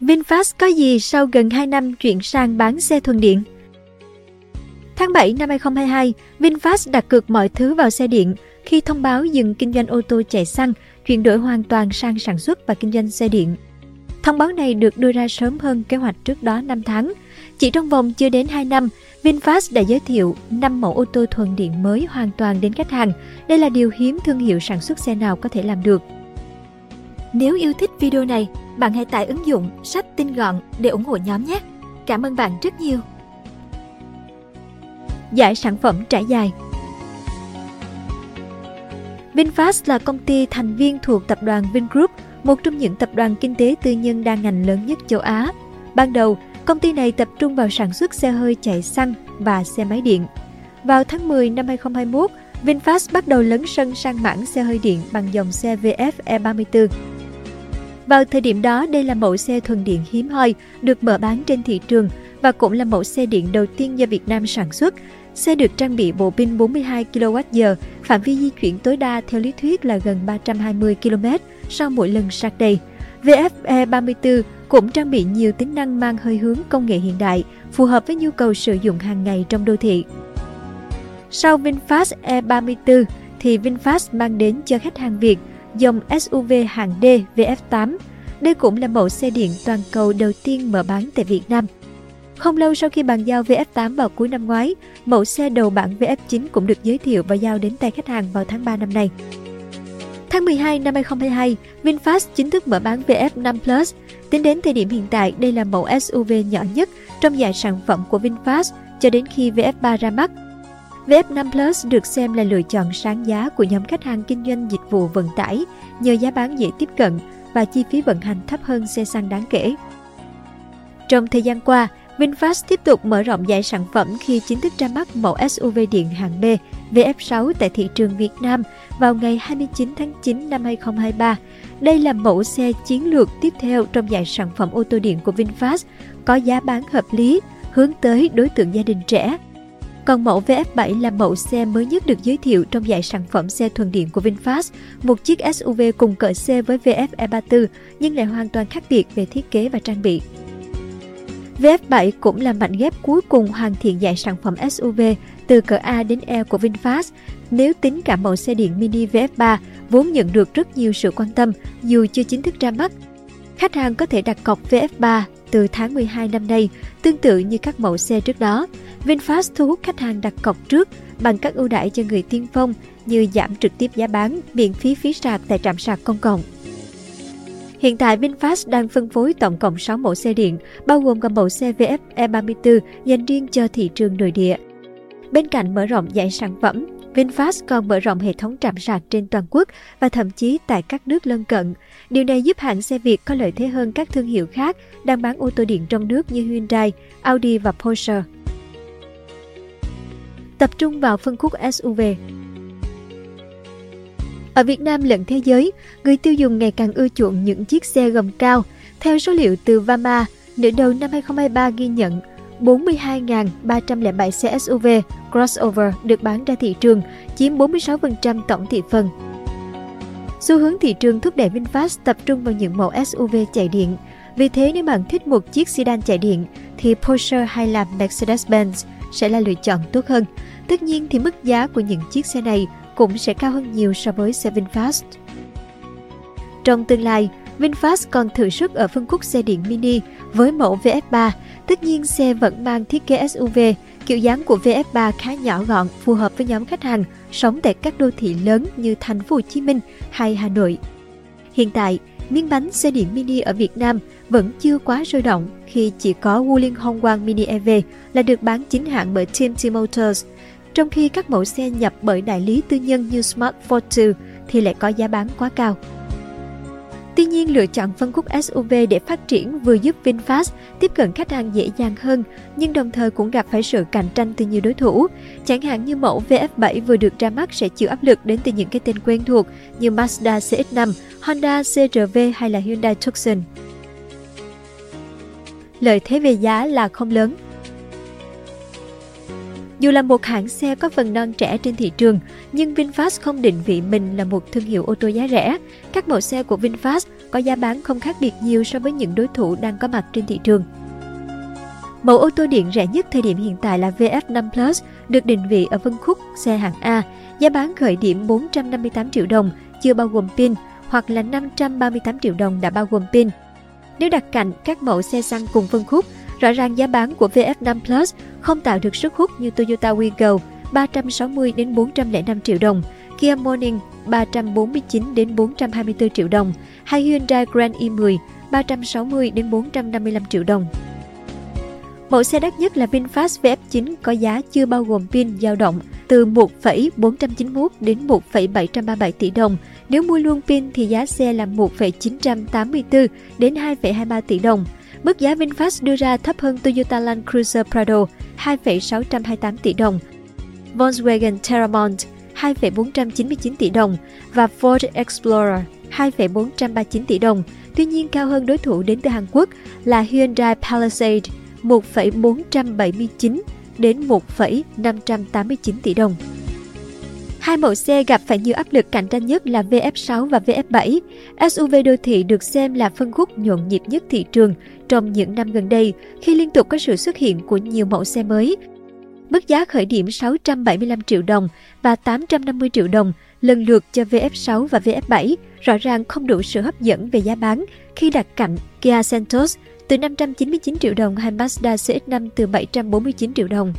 VinFast có gì sau gần 2 năm chuyển sang bán xe thuần điện? Tháng 7 năm 2022, VinFast đặt cược mọi thứ vào xe điện khi thông báo dừng kinh doanh ô tô chạy xăng, chuyển đổi hoàn toàn sang sản xuất và kinh doanh xe điện. Thông báo này được đưa ra sớm hơn kế hoạch trước đó 5 tháng. Chỉ trong vòng chưa đến 2 năm, VinFast đã giới thiệu 5 mẫu ô tô thuần điện mới hoàn toàn đến khách hàng. Đây là điều hiếm thương hiệu sản xuất xe nào có thể làm được. Nếu yêu thích video này, bạn hãy tải ứng dụng sách tin gọn để ủng hộ nhóm nhé. Cảm ơn bạn rất nhiều. Giải sản phẩm trải dài VinFast là công ty thành viên thuộc tập đoàn Vingroup, một trong những tập đoàn kinh tế tư nhân đa ngành lớn nhất châu Á. Ban đầu, công ty này tập trung vào sản xuất xe hơi chạy xăng và xe máy điện. Vào tháng 10 năm 2021, VinFast bắt đầu lấn sân sang mảng xe hơi điện bằng dòng xe VF E34. Vào thời điểm đó, đây là mẫu xe thuần điện hiếm hoi được mở bán trên thị trường và cũng là mẫu xe điện đầu tiên do Việt Nam sản xuất. Xe được trang bị bộ pin 42 kWh, phạm vi di chuyển tối đa theo lý thuyết là gần 320 km sau mỗi lần sạc đầy. VFE 34 cũng trang bị nhiều tính năng mang hơi hướng công nghệ hiện đại, phù hợp với nhu cầu sử dụng hàng ngày trong đô thị. Sau VinFast E34 thì VinFast mang đến cho khách hàng Việt dòng SUV hạng D VF8. Đây cũng là mẫu xe điện toàn cầu đầu tiên mở bán tại Việt Nam. Không lâu sau khi bàn giao VF8 vào cuối năm ngoái, mẫu xe đầu bản VF9 cũng được giới thiệu và giao đến tay khách hàng vào tháng 3 năm nay. Tháng 12 năm 2022, VinFast chính thức mở bán VF5 Plus. Tính đến thời điểm hiện tại, đây là mẫu SUV nhỏ nhất trong dải sản phẩm của VinFast cho đến khi VF3 ra mắt. VF5 Plus được xem là lựa chọn sáng giá của nhóm khách hàng kinh doanh dịch vụ vận tải nhờ giá bán dễ tiếp cận và chi phí vận hành thấp hơn xe xăng đáng kể. Trong thời gian qua, VinFast tiếp tục mở rộng dải sản phẩm khi chính thức ra mắt mẫu SUV điện hạng B VF6 tại thị trường Việt Nam vào ngày 29 tháng 9 năm 2023. Đây là mẫu xe chiến lược tiếp theo trong dải sản phẩm ô tô điện của VinFast, có giá bán hợp lý, hướng tới đối tượng gia đình trẻ. Còn mẫu VF7 là mẫu xe mới nhất được giới thiệu trong dải sản phẩm xe thuần điện của VinFast, một chiếc SUV cùng cỡ xe với VF E34 nhưng lại hoàn toàn khác biệt về thiết kế và trang bị. VF7 cũng là mảnh ghép cuối cùng hoàn thiện dải sản phẩm SUV từ cỡ A đến E của VinFast. Nếu tính cả mẫu xe điện mini VF3 vốn nhận được rất nhiều sự quan tâm dù chưa chính thức ra mắt. Khách hàng có thể đặt cọc VF3 từ tháng 12 năm nay, tương tự như các mẫu xe trước đó. VinFast thu hút khách hàng đặt cọc trước bằng các ưu đãi cho người tiên phong như giảm trực tiếp giá bán, miễn phí phí sạc tại trạm sạc công cộng. Hiện tại VinFast đang phân phối tổng cộng 6 mẫu xe điện, bao gồm cả mẫu xe VF E34 dành riêng cho thị trường nội địa. Bên cạnh mở rộng dãy sản phẩm, VinFast còn mở rộng hệ thống trạm sạc trên toàn quốc và thậm chí tại các nước lân cận. Điều này giúp hãng xe Việt có lợi thế hơn các thương hiệu khác đang bán ô tô điện trong nước như Hyundai, Audi và Porsche. Tập trung vào phân khúc SUV ở Việt Nam lẫn thế giới, người tiêu dùng ngày càng ưa chuộng những chiếc xe gầm cao. Theo số liệu từ Vama, nửa đầu năm 2023 ghi nhận 42.307 xe SUV crossover được bán ra thị trường, chiếm 46% tổng thị phần. Xu hướng thị trường thúc đẩy VinFast tập trung vào những mẫu SUV chạy điện. Vì thế nếu bạn thích một chiếc sedan chạy điện thì Porsche hay là Mercedes-Benz sẽ là lựa chọn tốt hơn. Tất nhiên thì mức giá của những chiếc xe này cũng sẽ cao hơn nhiều so với xe VinFast. Trong tương lai, VinFast còn thử sức ở phân khúc xe điện mini với mẫu VF3. Tất nhiên xe vẫn mang thiết kế SUV, kiểu dáng của VF3 khá nhỏ gọn, phù hợp với nhóm khách hàng sống tại các đô thị lớn như thành phố Hồ Chí Minh hay Hà Nội. Hiện tại, miếng bánh xe điện mini ở Việt Nam vẫn chưa quá sôi động khi chỉ có Wuling Hongguang Mini EV là được bán chính hãng bởi TMT Motors – trong khi các mẫu xe nhập bởi đại lý tư nhân như Smart Fortwo thì lại có giá bán quá cao. Tuy nhiên, lựa chọn phân khúc SUV để phát triển vừa giúp VinFast tiếp cận khách hàng dễ dàng hơn, nhưng đồng thời cũng gặp phải sự cạnh tranh từ nhiều đối thủ. Chẳng hạn như mẫu VF7 vừa được ra mắt sẽ chịu áp lực đến từ những cái tên quen thuộc như Mazda CX-5, Honda CRV hay là Hyundai Tucson. Lợi thế về giá là không lớn. Dù là một hãng xe có phần non trẻ trên thị trường, nhưng VinFast không định vị mình là một thương hiệu ô tô giá rẻ. Các mẫu xe của VinFast có giá bán không khác biệt nhiều so với những đối thủ đang có mặt trên thị trường. Mẫu ô tô điện rẻ nhất thời điểm hiện tại là VF5 Plus, được định vị ở phân khúc xe hạng A, giá bán khởi điểm 458 triệu đồng, chưa bao gồm pin, hoặc là 538 triệu đồng đã bao gồm pin. Nếu đặt cạnh các mẫu xe xăng cùng phân khúc, rõ ràng giá bán của VF5 Plus không tạo được sức hút như Toyota Wigo 360 đến 405 triệu đồng, Kia Morning 349 đến 424 triệu đồng, hay Hyundai Grand i10 360 đến 455 triệu đồng. Mẫu xe đắt nhất là VinFast VF9 có giá chưa bao gồm pin dao động từ 1,491 đến 1,737 tỷ đồng. Nếu mua luôn pin thì giá xe là 1,984 đến 2,23 tỷ đồng. Mức giá VinFast đưa ra thấp hơn Toyota Land Cruiser Prado 2,628 tỷ đồng, Volkswagen Terramont 2,499 tỷ đồng và Ford Explorer 2,439 tỷ đồng. Tuy nhiên cao hơn đối thủ đến từ Hàn Quốc là Hyundai Palisade 1,479 đến 1,589 tỷ đồng. Hai mẫu xe gặp phải nhiều áp lực cạnh tranh nhất là VF6 và VF7. SUV đô thị được xem là phân khúc nhộn nhịp nhất thị trường trong những năm gần đây, khi liên tục có sự xuất hiện của nhiều mẫu xe mới. Mức giá khởi điểm 675 triệu đồng và 850 triệu đồng lần lượt cho VF6 và VF7 rõ ràng không đủ sự hấp dẫn về giá bán khi đặt cạnh Kia Santos từ 599 triệu đồng hay Mazda CX-5 từ 749 triệu đồng.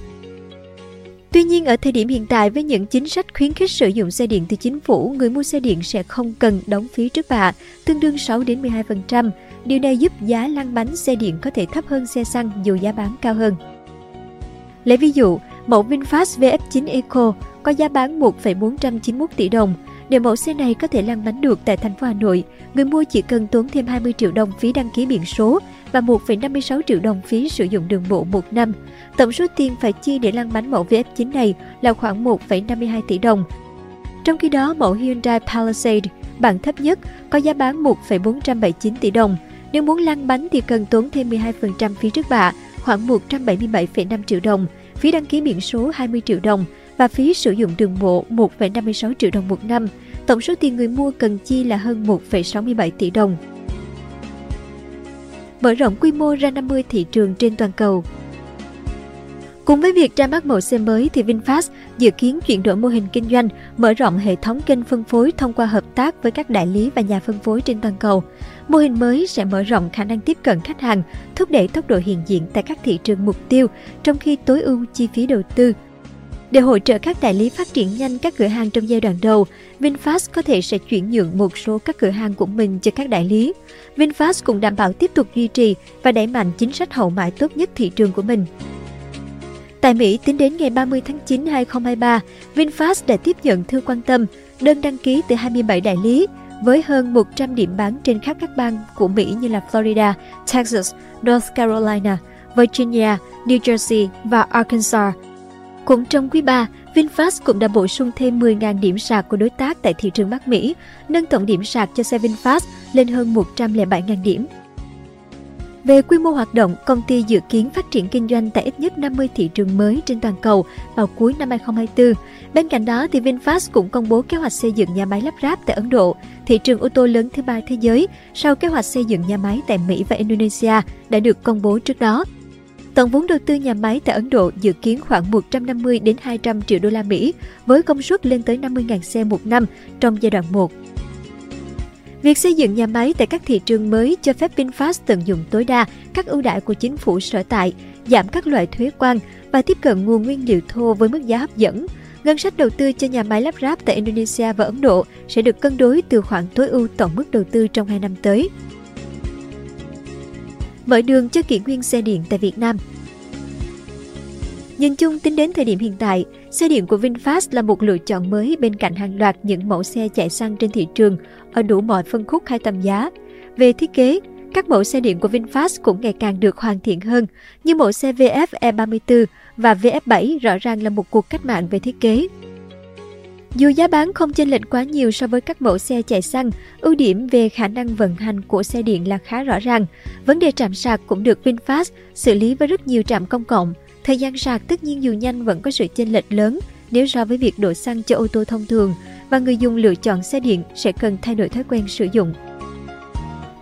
Tuy nhiên, ở thời điểm hiện tại với những chính sách khuyến khích sử dụng xe điện từ chính phủ, người mua xe điện sẽ không cần đóng phí trước bạ, tương đương 6 đến 12%. Điều này giúp giá lăn bánh xe điện có thể thấp hơn xe xăng dù giá bán cao hơn. Lấy ví dụ, mẫu VinFast VF9 Eco có giá bán 1,491 tỷ đồng. Để mẫu xe này có thể lăn bánh được tại thành phố Hà Nội, người mua chỉ cần tốn thêm 20 triệu đồng phí đăng ký biển số và 1,56 triệu đồng phí sử dụng đường bộ một năm. Tổng số tiền phải chi để lăn bánh mẫu VF9 này là khoảng 1,52 tỷ đồng. Trong khi đó, mẫu Hyundai Palisade bản thấp nhất có giá bán 1,479 tỷ đồng. Nếu muốn lăn bánh thì cần tốn thêm 12% phí trước bạ, khoảng 177,5 triệu đồng, phí đăng ký biển số 20 triệu đồng và phí sử dụng đường bộ 1,56 triệu đồng một năm. Tổng số tiền người mua cần chi là hơn 1,67 tỷ đồng mở rộng quy mô ra 50 thị trường trên toàn cầu. Cùng với việc ra mắt mẫu xe mới thì VinFast dự kiến chuyển đổi mô hình kinh doanh, mở rộng hệ thống kênh phân phối thông qua hợp tác với các đại lý và nhà phân phối trên toàn cầu. Mô hình mới sẽ mở rộng khả năng tiếp cận khách hàng, thúc đẩy tốc độ hiện diện tại các thị trường mục tiêu, trong khi tối ưu chi phí đầu tư, để hỗ trợ các đại lý phát triển nhanh các cửa hàng trong giai đoạn đầu, VinFast có thể sẽ chuyển nhượng một số các cửa hàng của mình cho các đại lý. VinFast cũng đảm bảo tiếp tục duy trì và đẩy mạnh chính sách hậu mãi tốt nhất thị trường của mình. Tại Mỹ, tính đến ngày 30 tháng 9 2023, VinFast đã tiếp nhận thư quan tâm, đơn đăng ký từ 27 đại lý, với hơn 100 điểm bán trên khắp các bang của Mỹ như là Florida, Texas, North Carolina, Virginia, New Jersey và Arkansas – cũng trong quý 3, VinFast cũng đã bổ sung thêm 10.000 điểm sạc của đối tác tại thị trường Bắc Mỹ, nâng tổng điểm sạc cho xe VinFast lên hơn 107.000 điểm. Về quy mô hoạt động, công ty dự kiến phát triển kinh doanh tại ít nhất 50 thị trường mới trên toàn cầu vào cuối năm 2024. Bên cạnh đó, thì VinFast cũng công bố kế hoạch xây dựng nhà máy lắp ráp tại Ấn Độ, thị trường ô tô lớn thứ ba thế giới, sau kế hoạch xây dựng nhà máy tại Mỹ và Indonesia đã được công bố trước đó. Tổng vốn đầu tư nhà máy tại Ấn Độ dự kiến khoảng 150 đến 200 triệu đô la Mỹ với công suất lên tới 50.000 xe một năm trong giai đoạn 1. Việc xây dựng nhà máy tại các thị trường mới cho phép VinFast tận dụng tối đa các ưu đãi của chính phủ sở tại, giảm các loại thuế quan và tiếp cận nguồn nguyên liệu thô với mức giá hấp dẫn. Ngân sách đầu tư cho nhà máy lắp ráp tại Indonesia và Ấn Độ sẽ được cân đối từ khoản tối ưu tổng mức đầu tư trong 2 năm tới mở đường cho kỷ nguyên xe điện tại Việt Nam. Nhìn chung tính đến thời điểm hiện tại, xe điện của VinFast là một lựa chọn mới bên cạnh hàng loạt những mẫu xe chạy xăng trên thị trường ở đủ mọi phân khúc hay tầm giá. Về thiết kế, các mẫu xe điện của VinFast cũng ngày càng được hoàn thiện hơn, như mẫu xe VF E34 và VF7 rõ ràng là một cuộc cách mạng về thiết kế. Dù giá bán không chênh lệch quá nhiều so với các mẫu xe chạy xăng, ưu điểm về khả năng vận hành của xe điện là khá rõ ràng. Vấn đề trạm sạc cũng được VinFast xử lý với rất nhiều trạm công cộng. Thời gian sạc tất nhiên dù nhanh vẫn có sự chênh lệch lớn nếu so với việc đổ xăng cho ô tô thông thường và người dùng lựa chọn xe điện sẽ cần thay đổi thói quen sử dụng.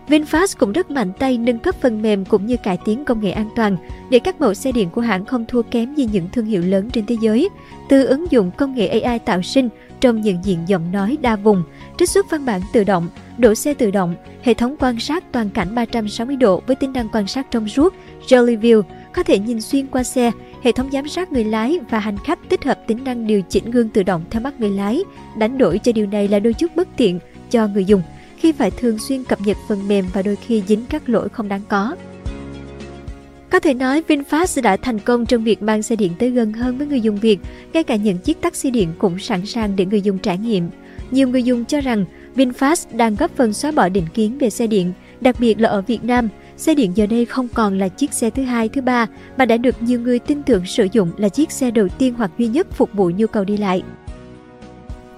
VinFast cũng rất mạnh tay nâng cấp phần mềm cũng như cải tiến công nghệ an toàn để các mẫu xe điện của hãng không thua kém gì những thương hiệu lớn trên thế giới, từ ứng dụng công nghệ AI tạo sinh trong nhận diện giọng nói đa vùng, trích xuất văn bản tự động, đổ xe tự động, hệ thống quan sát toàn cảnh 360 độ với tính năng quan sát trong suốt, Jolly View, có thể nhìn xuyên qua xe, hệ thống giám sát người lái và hành khách tích hợp tính năng điều chỉnh gương tự động theo mắt người lái. Đánh đổi cho điều này là đôi chút bất tiện cho người dùng khi phải thường xuyên cập nhật phần mềm và đôi khi dính các lỗi không đáng có. Có thể nói VinFast đã thành công trong việc mang xe điện tới gần hơn với người dùng Việt, ngay cả những chiếc taxi điện cũng sẵn sàng để người dùng trải nghiệm. Nhiều người dùng cho rằng VinFast đang góp phần xóa bỏ định kiến về xe điện, đặc biệt là ở Việt Nam. Xe điện giờ đây không còn là chiếc xe thứ hai, thứ ba mà đã được nhiều người tin tưởng sử dụng là chiếc xe đầu tiên hoặc duy nhất phục vụ nhu cầu đi lại.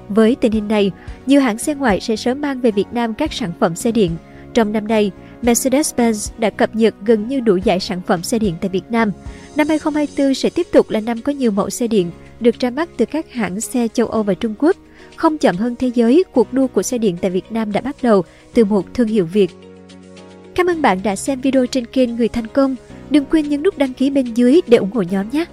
Với tình hình này, nhiều hãng xe ngoại sẽ sớm mang về Việt Nam các sản phẩm xe điện. Trong năm nay, Mercedes-Benz đã cập nhật gần như đủ giải sản phẩm xe điện tại Việt Nam. Năm 2024 sẽ tiếp tục là năm có nhiều mẫu xe điện được ra mắt từ các hãng xe châu Âu và Trung Quốc. Không chậm hơn thế giới, cuộc đua của xe điện tại Việt Nam đã bắt đầu từ một thương hiệu Việt. Cảm ơn bạn đã xem video trên kênh Người Thành Công. Đừng quên nhấn nút đăng ký bên dưới để ủng hộ nhóm nhé!